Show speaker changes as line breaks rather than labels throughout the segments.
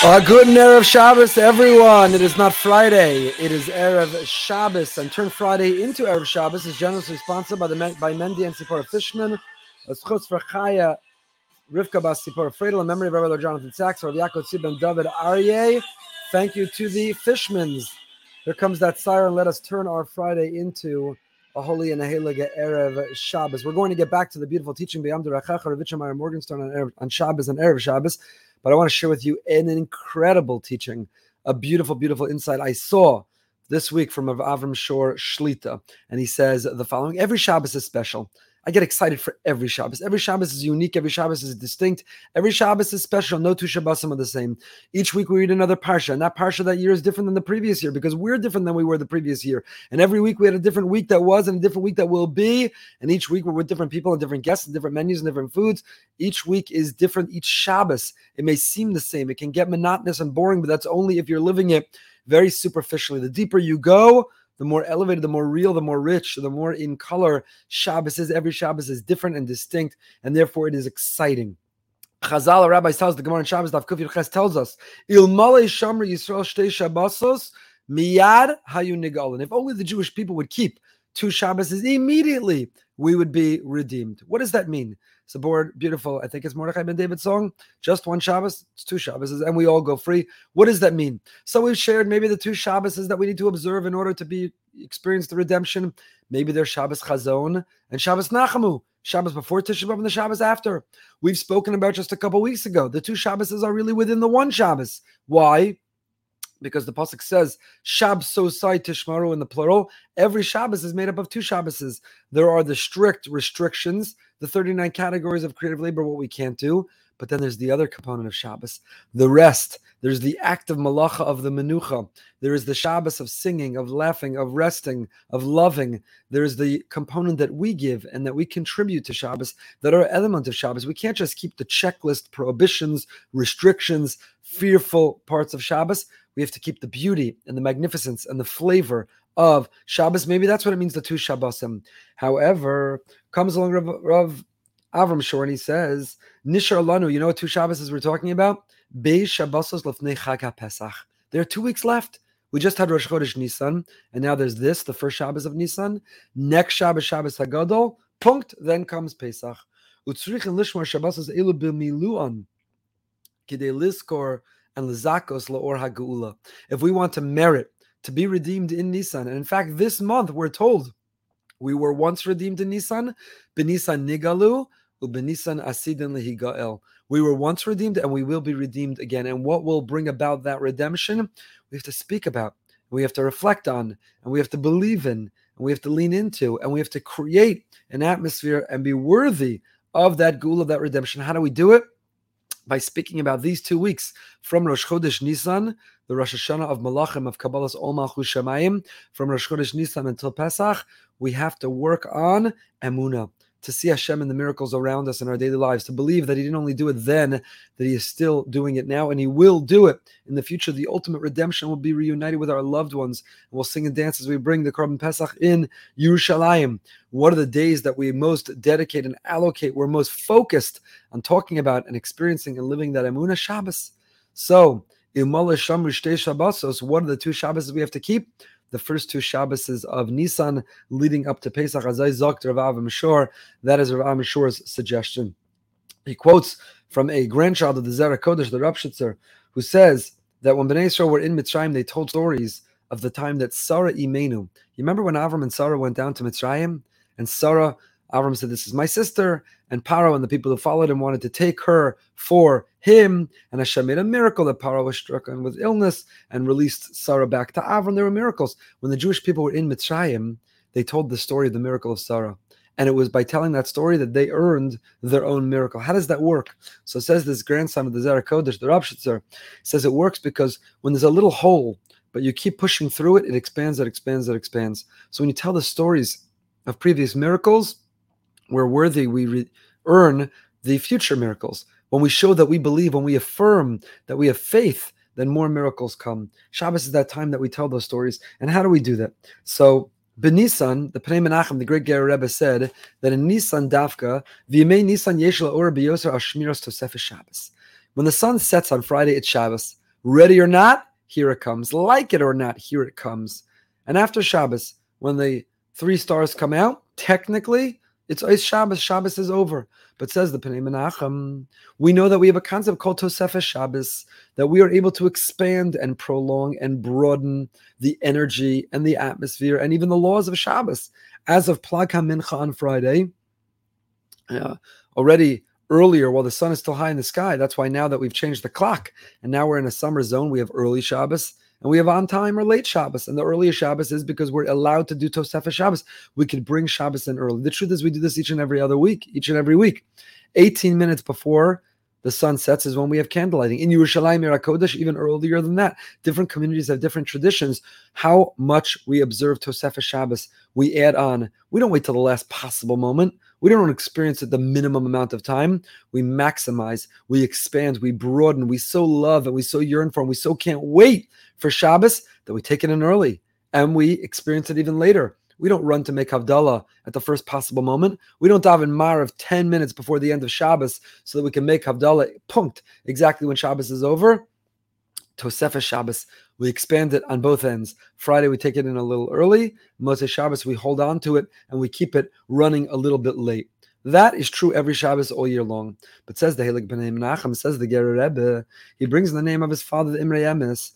Uh, good Erev Shabbos, everyone. It is not Friday. It is Erev Shabbos. And turn Friday into Erev Shabbos is generously sponsored by the by Mendy and Sipora Fishman. Schutz for Chaya, Rivka Bas Sipora Friedel, in memory of Rabbi Jonathan Sacks, Rav Yaakov Tzib and David Aryeh. Thank you to the Fishmans. Here comes that siren. Let us turn our Friday into a holy and a heilige Erev Shabbos. We're going to get back to the beautiful teaching by Amdur Achacha, Rav Morgenstern on, on Shabbos and Erev Shabbos. But I want to share with you an incredible teaching, a beautiful, beautiful insight I saw this week from Avram Shor Shlita. And he says the following Every Shabbos is special. I get excited for every Shabbos. Every Shabbos is unique. Every Shabbos is distinct. Every Shabbos is special. No two Shabbosim are the same. Each week we read another parsha, and that parsha that year is different than the previous year because we're different than we were the previous year. And every week we had a different week that was and a different week that will be. And each week we're with different people and different guests and different menus and different foods. Each week is different. Each Shabbos it may seem the same. It can get monotonous and boring, but that's only if you're living it very superficially. The deeper you go, the more elevated, the more real, the more rich, the more in color Shabbos is. Every Shabbos is different and distinct, and therefore it is exciting. Chazal, a rabbi tells the Gemara in Shabbos, Daf Kuf Ches tells us, Il Malay Shamri Yisrael Shtei Shabbosos Miyad Hayu Nigalin. If only the Jewish people would keep two Shabbos, immediately we would be redeemed. What does that mean? It's a board, beautiful. I think it's Mordechai Ben David's song. Just one Shabbos, it's two Shabbos, and we all go free. What does that mean? So we've shared maybe the two Shabbos that we need to observe in order to be experience the redemption. Maybe there's Shabbos Chazon and Shabbos Nachamu. Shabbos before Tisha B'av and the Shabbos after. We've spoken about just a couple weeks ago. The two Shabbos are really within the one Shabbos. Why? Because the pasuk says Shab Sosai Tishmaru in the plural. Every Shabbos is made up of two Shabbases. There are the strict restrictions, the 39 categories of creative labor, what we can't do. But then there's the other component of Shabbos, the rest. There's the act of malacha of the menucha. There is the Shabbos of singing, of laughing, of resting, of loving. There is the component that we give and that we contribute to Shabbos that are element of Shabbos. We can't just keep the checklist, prohibitions, restrictions, fearful parts of Shabbos. We have to keep the beauty and the magnificence and the flavor of Shabbos. Maybe that's what it means, the two Shabbosim. However, comes along Rav, Rav Avram Shor and he says, Nishar Lanu, you know what two Shabbos is we're talking about? Beis Shabbosos Lefnei Chag Pesach. There are two weeks left. We just had Rosh Chodesh Nisan, and now there's this, the first Shabbos of Nisan. Next Shabbos, Shabbos Hagadol. Punkt. Then comes Pesach. Utzrichin lishmar Shabbosos b'miluan. If we want to merit to be redeemed in Nisan, and in fact, this month we're told we were once redeemed in Nisan, benisan nigalu, ubenisan asidin lehigael. We were once redeemed, and we will be redeemed again. And what will bring about that redemption? We have to speak about, we have to reflect on, and we have to believe in, and we have to lean into, and we have to create an atmosphere and be worthy of that geula, of that redemption. How do we do it? By speaking about these two weeks from Rosh Chodesh Nisan, the Rosh Hashanah of Malachim of Kabbalas Ol Malchus Shemayim, from Rosh Chodesh Nisan until Pesach, we have to work on Emunah to see Hashem and the miracles around us in our daily lives, to believe that He didn't only do it then, that He is still doing it now, and He will do it in the future. The ultimate redemption will be reunited with our loved ones, and we'll sing and dance as we bring the Korban Pesach in Yerushalayim. What are the days that we most dedicate and allocate? We're most focused on talking about and experiencing and living that Emunah Shabbos. So, Imala Shamush Shabbosos, what are the two Shabbos we have to keep? The first two Shabbos of Nisan leading up to Pesach. As I zokt Rav Avram Shor, that is Rav Avram Shor's suggestion. He quotes from a grandchild of the Zera Kodesh, the Ropshitzer, who says that when Bnei Israel were in Mitzrayim, they told stories of the time that Sarah Imenu. You remember when Avram and Sarah went down to Mitzrayim, and Sarah Avram said, This is my sister. And Paro and the people who followed him wanted to take her for him. And Hashem made a miracle that Paro was stricken with illness and released Sarah back to Avram. There were miracles. When the Jewish people were in Mitzrayim, they told the story of the miracle of Sarah. And it was by telling that story that they earned their own miracle. How does that work? So says this grandson of the Zera Kodesh, the Ropshitzer, says it works because when there's a little hole, but you keep pushing through it, it expands, it expands, it expands. So when you tell the stories of previous miracles, we're worthy, we re- earn the future miracles. When we show that we believe, when we affirm that we have faith, then more miracles come. Shabbos is that time that we tell those stories. And how do we do that? So, Benisan, the Pnei Menachem, the great Ger Rebbe, said that in Nisan Dafka, V'yimei Nisan Yesh La'or B'yoser Ashmiras Tosefes Shabbos. When the sun sets on Friday, it's Shabbos. Ready or not, here it comes. Like it or not, here it comes. And after Shabbos, when the three stars come out, technically, it's Ois Shabbos. Shabbos is over. But says the Pnei Menachem, we know that we have a concept called Tosefes Shabbos, that we are able to expand and prolong and broaden the energy and the atmosphere and even the laws of Shabbos. As of Plag HaMincha on Friday, uh, already earlier while the sun is still high in the sky. That's why now that we've changed the clock and now we're in a summer zone, we have early Shabbos and we have on time or late Shabbos. And the earlier Shabbos is because we're allowed to do Tosefah Shabbos. We could bring Shabbos in early. The truth is, we do this each and every other week, each and every week. 18 minutes before the sun sets is when we have candlelighting. In Yerushalayim Kodesh, even earlier than that. Different communities have different traditions. How much we observe Tosefah Shabbos, we add on. We don't wait till the last possible moment. We don't experience it the minimum amount of time. We maximize, we expand, we broaden, we so love and we so yearn for, and we so can't wait for Shabbos that we take it in early and we experience it even later. We don't run to make Havdalah at the first possible moment. We don't dive daven Marav 10 minutes before the end of Shabbos so that we can make Havdalah punct exactly when Shabbos is over. Tosefah Shabbos, we expand it on both ends. Friday, we take it in a little early. Motzei Shabbos, we hold on to it and we keep it running a little bit late. That is true every Shabbos all year long. But says the Helig Pnei Menachem, says the Ger Rebbe, he brings the name of his father, the Imre Emes,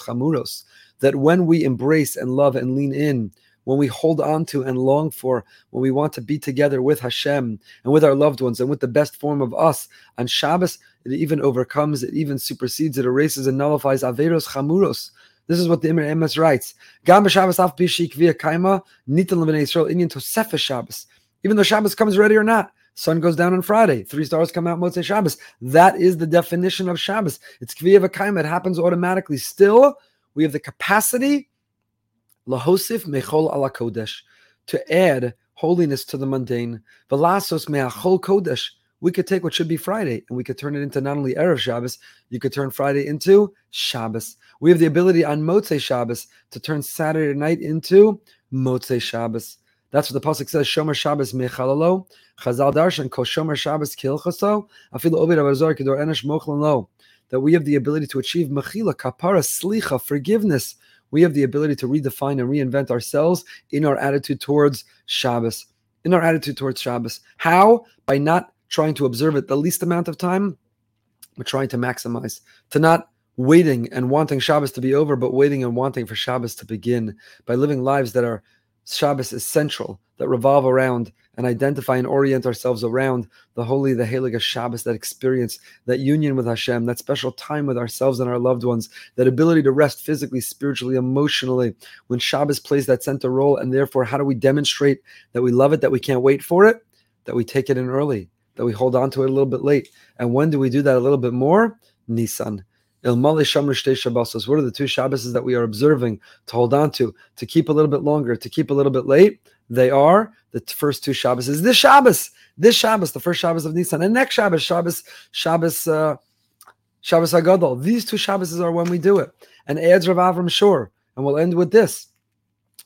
Chamuros, that when we embrace and love and lean in, when we hold on to and long for, when we want to be together with Hashem and with our loved ones and with the best form of us on Shabbos, it even overcomes, it even supersedes, it erases and nullifies Averos Chamuros. This is what the Imre Emes writes. Af via kaima. Even though Shabbos comes ready or not, sun goes down on Friday, three stars come out Motzei Shabbos. That is the definition of Shabbos. It's kviya. It happens automatically. Still, we have the capacity lahosif mechol ala kodesh to add holiness to the mundane. Velasos me'achol kodesh we could take what should be Friday and we could turn it into not only Erev Shabbos, you could turn Friday into Shabbos. We have the ability on Motzei Shabbos to turn Saturday night into Motzei Shabbos. That's what the pasuk says. Shomer Shabbos mechalalo. Chazal darshan kol Shomer Shabbos kilchaso. Afilu ovid avazor kedor enesh mochlan lo. That we have the ability to achieve mechila kapara slicha forgiveness. We have the ability to redefine and reinvent ourselves in our attitude towards Shabbos. In our attitude towards Shabbos. How? By not trying to observe it the least amount of time, but trying to maximize, to not waiting and wanting Shabbos to be over, but waiting and wanting for Shabbos to begin by living lives that are Shabbos essential, that revolve around and identify and orient ourselves around the holy, the Helig Shabbos, that experience, that union with Hashem, that special time with ourselves and our loved ones, that ability to rest physically, spiritually, emotionally, when Shabbos plays that center role. And therefore, how do we demonstrate that we love it, that we can't wait for it, that we take it in early, that we hold on to it a little bit late. And when do we do that a little bit more? Nisan. Ilmale Shamr Shtei Shabbosos. What are the two Shabbos that we are observing to hold on to, to keep a little bit longer, to keep a little bit late? They are the first two Shabbos. Is this Shabbos? This Shabbos, the first Shabbos of Nisan, and next Shabbos, Shabbos, Shabbos, uh, Shabbos Agadol. These two Shabbos are when we do it. And adds Rav Avram Shor. And we'll end with this: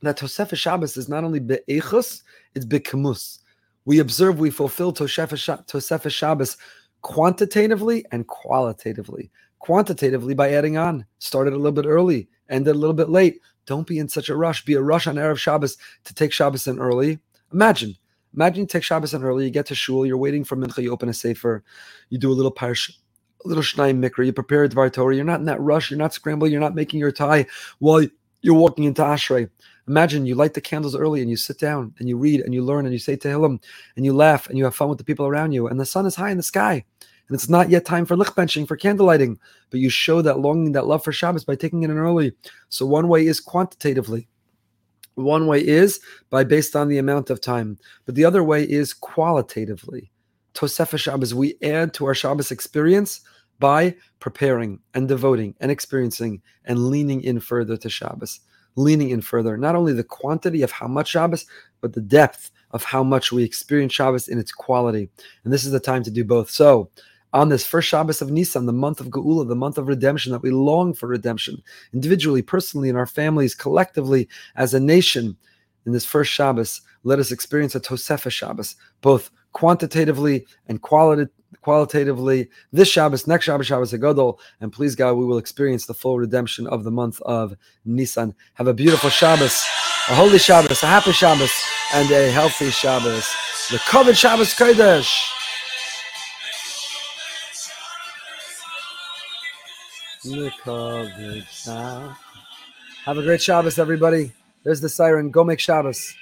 that Tosefah Shabbos is not only be'echus, it's be'kemus we observe we fulfill Tosefah Shabbos quantitatively and qualitatively. Quantitatively by adding on, started a little bit early, ended a little bit late. Don't be in such a rush. Be a rush on Erev Shabbos to take Shabbos in early. Imagine, imagine you take Shabbos in early, you get to shul, you're waiting for Mincha, you open a sefer, you do a little parsh, a little Shnaim Mikra, you prepare a Dvar Torah, you're not in that rush, you're not scrambling, you're not making your tie while you're walking into Ashrei. Imagine you light the candles early and you sit down and you read and you learn and you say Tehillim and you laugh and you have fun with the people around you and the sun is high in the sky and it's not yet time for lichtbenching, for candlelighting, but you show that longing, that love for Shabbos by taking it in early. So one way is quantitatively. One way is by based on the amount of time, but the other way is qualitatively. Tosefah Shabbos, we add to our Shabbos experience by preparing and devoting and experiencing and leaning in further to Shabbos leaning in further, not only the quantity of how much Shabbos, but the depth of how much we experience Shabbos in its quality. And this is the time to do both. So, on this first Shabbos of Nisan, the month of Geula, the month of redemption, that we long for redemption, individually, personally, in our families, collectively, as a nation, in this first Shabbos, let us experience a Tosefah Shabbos, both quantitatively and quality, qualitatively this Shabbos, next Shabbos, Shabbos Agadol, and please God, we will experience the full redemption of the month of Nisan. Have a beautiful Shabbos, a holy Shabbos, a happy Shabbos, and a healthy Shabbos. The Kovid Shabbos Kodesh. Have a great Shabbos, everybody. There's the siren. Go make Shabbos.